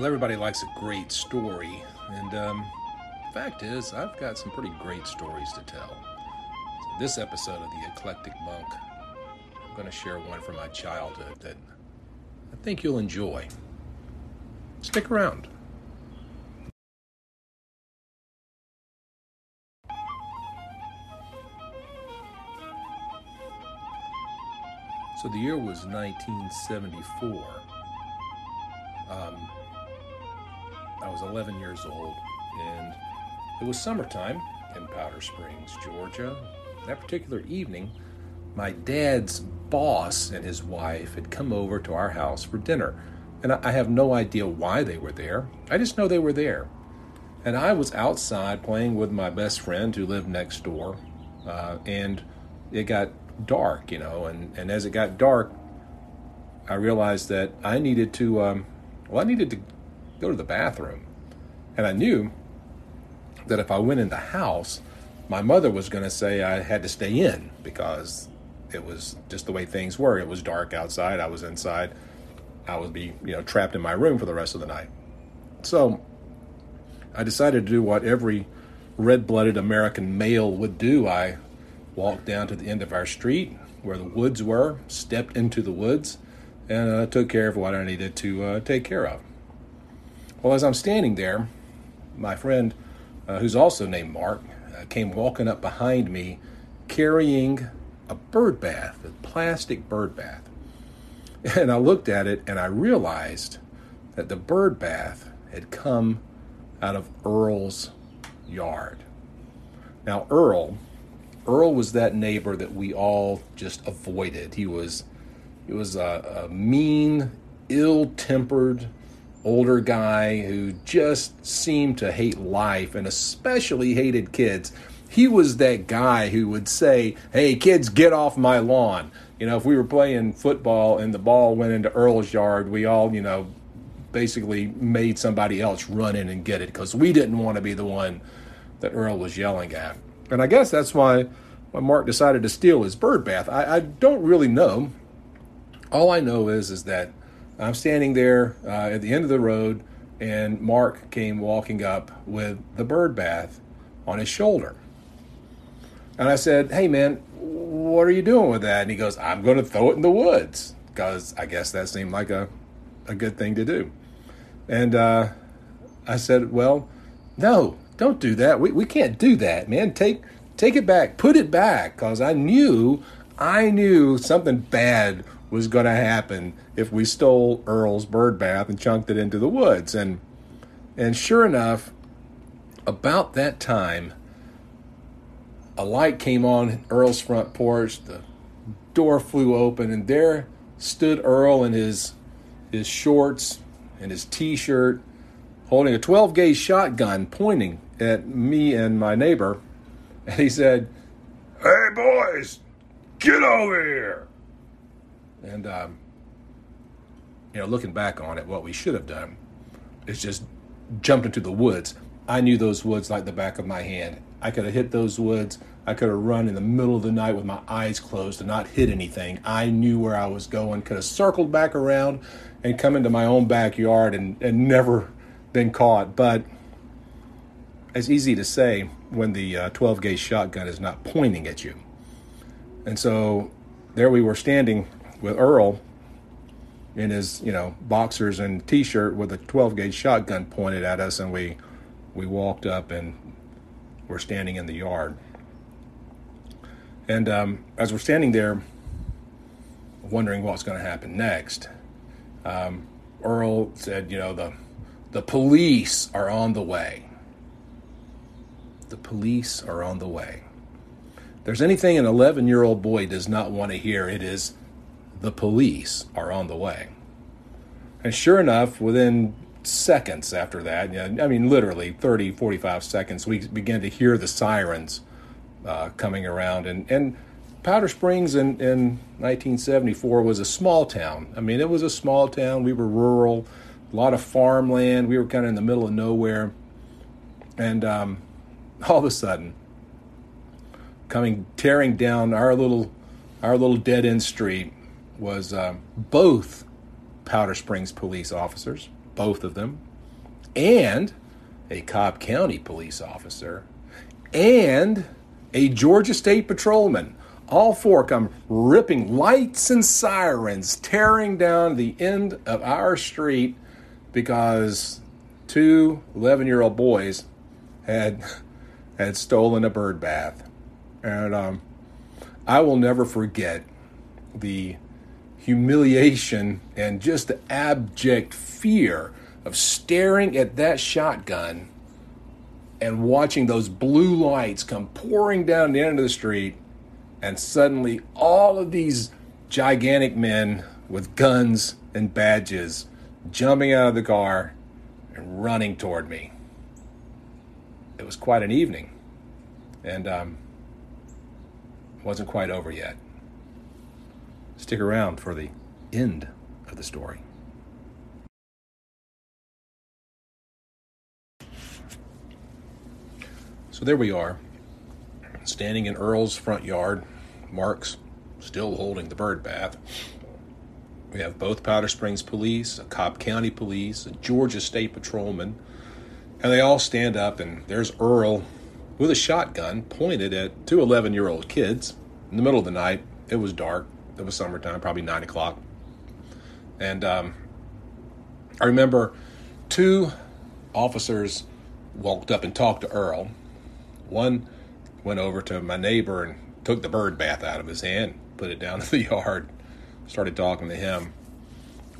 Well, everybody likes a great story, and um, fact is, I've got some pretty great stories to tell. So this episode of The Eclectic Monk, I'm going to share one from my childhood that I think you'll enjoy. Stick around. So the year was 1974. Um, I was 11 years old, and it was summertime in Powder Springs, Georgia. That particular evening, my dad's boss and his wife had come over to our house for dinner. And I have no idea why they were there. I just know they were there. And I was outside playing with my best friend who lived next door. Uh, and it got dark, you know. And, and as it got dark, I realized that I needed to, um, well, I needed to go to the bathroom. And I knew that if I went in the house, my mother was going to say I had to stay in because it was just the way things were. It was dark outside. I was inside. I would be, you know, trapped in my room for the rest of the night. So I decided to do what every red blooded American male would do. I walked down to the end of our street where the woods were, stepped into the woods, and uh, took care of what I needed to uh, take care of. Well, as I'm standing there, my friend, uh, who's also named Mark, uh, came walking up behind me carrying a bird bath, a plastic bird bath. And I looked at it and I realized that the bird bath had come out of Earl's yard. Now, Earl, Earl was that neighbor that we all just avoided. He was, he was a, a mean, ill-tempered, older guy who just seemed to hate life and especially hated kids. He was that guy who would say, Hey, kids, get off my lawn. You know, if we were playing football and the ball went into Earl's yard, we all, you know, basically made somebody else run in and get it because we didn't want to be the one that Earl was yelling at. And I guess that's why, why Mark decided to steal his bird bath. I, I don't really know. All I know is is that I'm standing there uh, at the end of the road, and Mark came walking up with the bird bath on his shoulder. And I said, Hey, man, what are you doing with that? And he goes, I'm going to throw it in the woods because I guess that seemed like a, a good thing to do. And uh, I said, Well, no, don't do that. We, we can't do that, man. Take, take it back, put it back because I knew, I knew something bad was going to happen if we stole Earl's bird bath and chunked it into the woods. And and sure enough, about that time, a light came on Earl's front porch. The door flew open, and there stood Earl in his his shorts and his T-shirt, holding a 12 gauge shotgun, pointing at me and my neighbor. And he said, "Hey boys, get over here!" And, um, you know, looking back on it, what we should have done is just jumped into the woods. I knew those woods like the back of my hand. I could have hit those woods. I could have run in the middle of the night with my eyes closed and not hit anything. I knew where I was going, could have circled back around and come into my own backyard and, and never been caught. But it's easy to say when the uh, 12 gauge shotgun is not pointing at you. And so there we were standing with Earl in his, you know, boxers and t-shirt with a 12 gauge shotgun pointed at us, and we we walked up and we're standing in the yard. And um, as we're standing there, wondering what's going to happen next, um, Earl said, "You know, the the police are on the way. The police are on the way." there's anything an 11 year old boy does not want to hear, it is the police are on the way. And sure enough, within seconds after that, I mean, literally 30, 45 seconds, we began to hear the sirens uh, coming around. And, and Powder Springs in, in 1974 was a small town. I mean, it was a small town. We were rural, a lot of farmland. We were kind of in the middle of nowhere. And um, all of a sudden, coming tearing down our little our little dead end street was um, both Powder Springs police officers, both of them, and a Cobb County police officer and a Georgia State patrolman. All four come ripping lights and sirens, tearing down the end of our street because two 11 year old boys had had stolen a bird bath. And um, I will never forget the humiliation and just the abject fear of staring at that shotgun and watching those blue lights come pouring down the end of the street, and suddenly all of these gigantic men with guns and badges jumping out of the car and running toward me. It was quite an evening, and um, wasn't quite over yet. Stick around for the end of the story. So there we are, standing in Earl's front yard. Mark's still holding the bird bath. We have both Powder Springs police, a Cobb County police, a Georgia State patrolman, and they all stand up, and there's Earl with a shotgun pointed at two 11 year old kids in the middle of the night. It was dark. It was summertime, probably 9 o'clock. And um, I remember two officers walked up and talked to Earl one went over to my neighbor and took the bird bath out of his hand, put it down in the yard, started talking to him.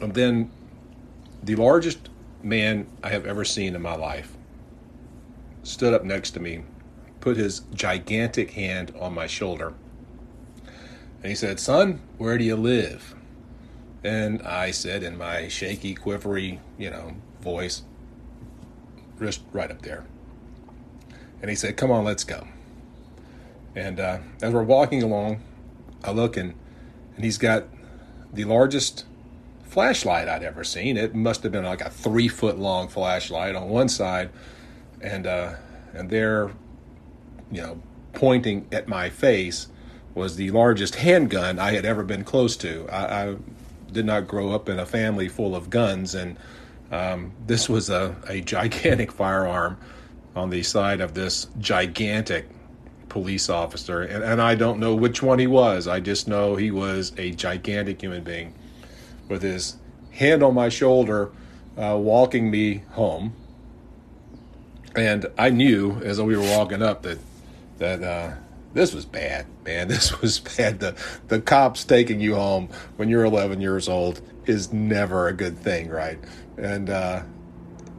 And then the largest man I have ever seen in my life stood up next to me, put his gigantic hand on my shoulder, and he said, Son, where do you live? And I said in my shaky, quivery, you know, voice, just right up there and he said, "Come on, let's go." And uh, as we're walking along, I look and and he's got the largest flashlight I'd ever seen. It must have been like a three foot long flashlight on one side, and uh, and there, you know, pointing at my face was the largest handgun I had ever been close to. I, I did not grow up in a family full of guns, and um, this was a, a gigantic firearm on the side of this gigantic police officer. And, and I don't know which one he was. I just know he was a gigantic human being with his hand on my shoulder, uh, walking me home. And I knew as we were walking up that that uh, this was bad, man. This was bad. The the cops taking you home when you're 11 years old is never a good thing, right? And uh,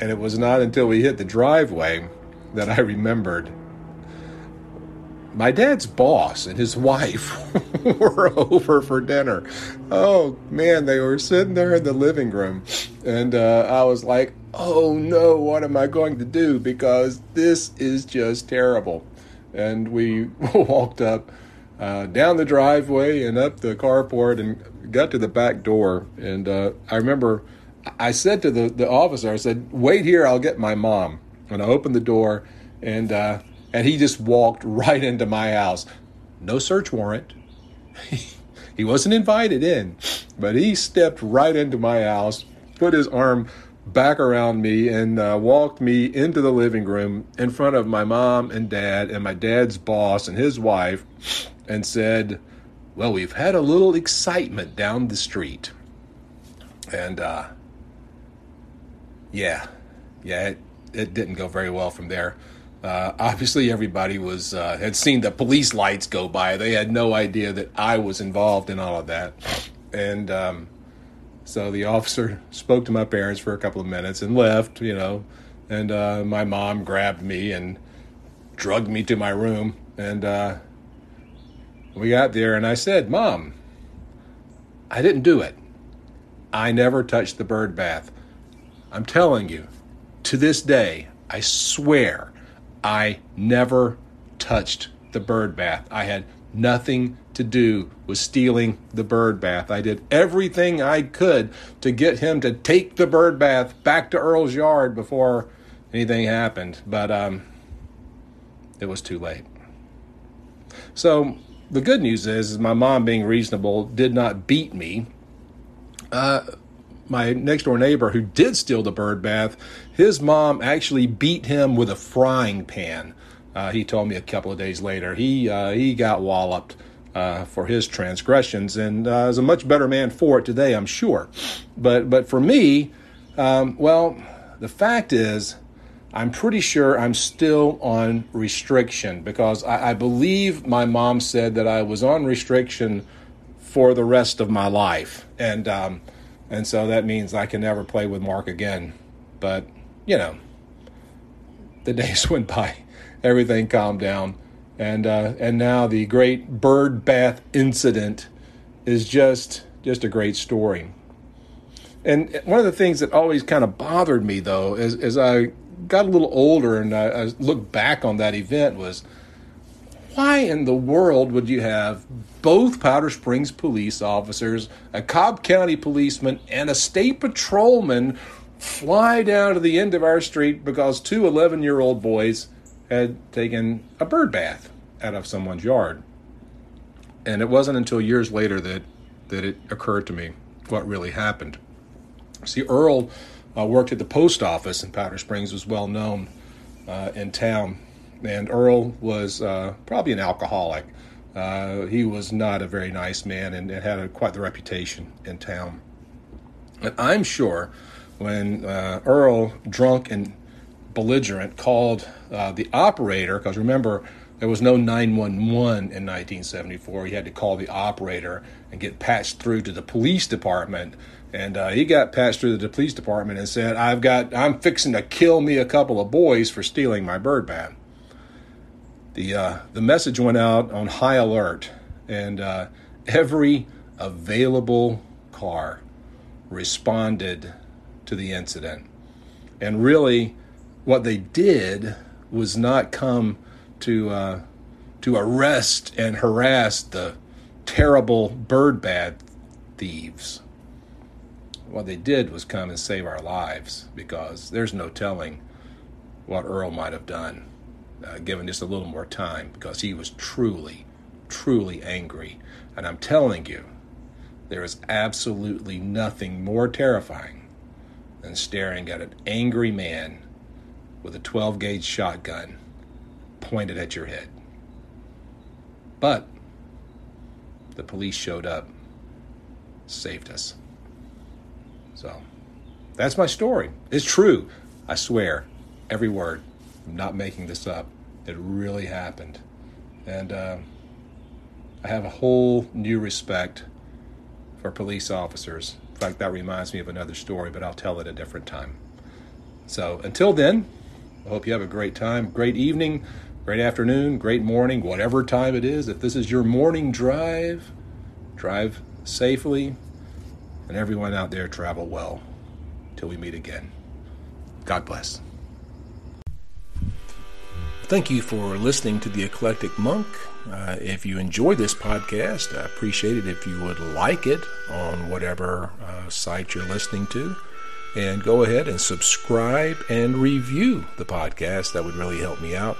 and it was not until we hit the driveway that I remembered. My dad's boss and his wife were over for dinner. Oh man, they were sitting there in the living room, and uh, I was like, "Oh no, what am I going to do?" Because this is just terrible. And we walked up, uh, down the driveway and up the carport, and got to the back door. And uh, I remember I said to the, the officer, I said, "Wait here, I'll get my mom." And I opened the door, and uh, and he just walked right into my house. No search warrant. he wasn't invited in, but he stepped right into my house, put his arm back around me, and uh, walked me into the living room in front of my mom and dad and my dad's boss and his wife, and said, "Well, we've had a little excitement down the street." And uh, yeah, yeah, it, it didn't go very well from there. Uh, obviously, everybody was uh, had seen the police lights go by. They had no idea that I was involved in all of that, and um, so the officer spoke to my parents for a couple of minutes and left. You know, and uh, my mom grabbed me and drugged me to my room, and uh, we got there, and I said, "Mom, I didn't do it. I never touched the bird bath. I'm telling you." to this day, I swear, I never touched the bird bath. I had nothing to do with stealing the bird bath. I did everything I could to get him to take the bird bath back to Earl's yard before anything happened, but um, it was too late. So the good news is, is my mom, being reasonable, did not beat me. Uh, my next door neighbor who did steal the bird bath, his mom actually beat him with a frying pan. Uh, he told me a couple of days later he uh, he got walloped uh, for his transgressions and uh, is a much better man for it today, I'm sure. But but for me, um, well, the fact is, I'm pretty sure I'm still on restriction because I, I believe my mom said that I was on restriction for the rest of my life, and um, and so that means I can never play with Mark again. But you know, the days went by, everything calmed down, and uh, and now the great bird bath incident is just just a great story. And one of the things that always kind of bothered me, though, as, as I got a little older and I, I looked back on that event, was why in the world would you have both Powder Springs police officers, a Cobb County policeman, and a state patrolman fly down to the end of our street because two 11 year old boys had taken a bird bath out of someone's yard? And it wasn't until years later that, that it occurred to me what really happened. See, Earl uh, worked at the post office in Powder Springs, was well known uh, in town. And Earl was uh, probably an alcoholic. Uh, he was not a very nice man and, and had a, quite the reputation in town. And I'm sure when uh, Earl, drunk and belligerent, called uh, the operator, because remember, there was no 911 in 1974. He had to call the operator and get patched through to the police department and uh, he got passed through to the police department and said, "I've got, I'm fixing to kill me a couple of boys for stealing my bird bath." The uh, the message went out on high alert, and uh, every available car responded to the incident. And really, what they did was not come to uh, to arrest and harass the terrible bird bath thieves what they did was come and save our lives because there's no telling what Earl might have done, uh, given just a little more time, because he was truly, truly angry. And I'm telling you, there is absolutely nothing more terrifying than staring at an angry man with a 12 gauge shotgun pointed at your head. But the police showed up, saved us. So that's my story. It's true. I swear, every word. I'm not making this up. It really happened. And uh, I have a whole new respect for police officers. In fact, that reminds me of another story, but I'll tell it a different time. So until then, I hope you have a great time, great evening, great afternoon, great morning, whatever time it is. If this is your morning drive, drive safely, and everyone out there travel well. Till we meet again. God bless. Thank you for listening to The Eclectic Monk. Uh, if you enjoy this podcast, I appreciate it if you would like it on whatever uh, site you're listening to. And go ahead and subscribe and review the podcast. That would really help me out.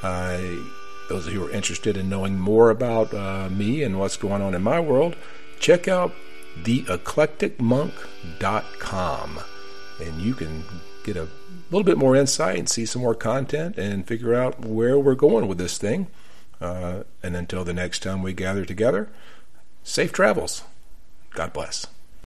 Uh, those of you who are interested in knowing more about uh, me and what's going on in my world, check out theeclecticmonk.com. And you can get a little bit more insight and see some more content and figure out where we're going with this thing. Uh, and until the next time we gather together, safe travels. God bless.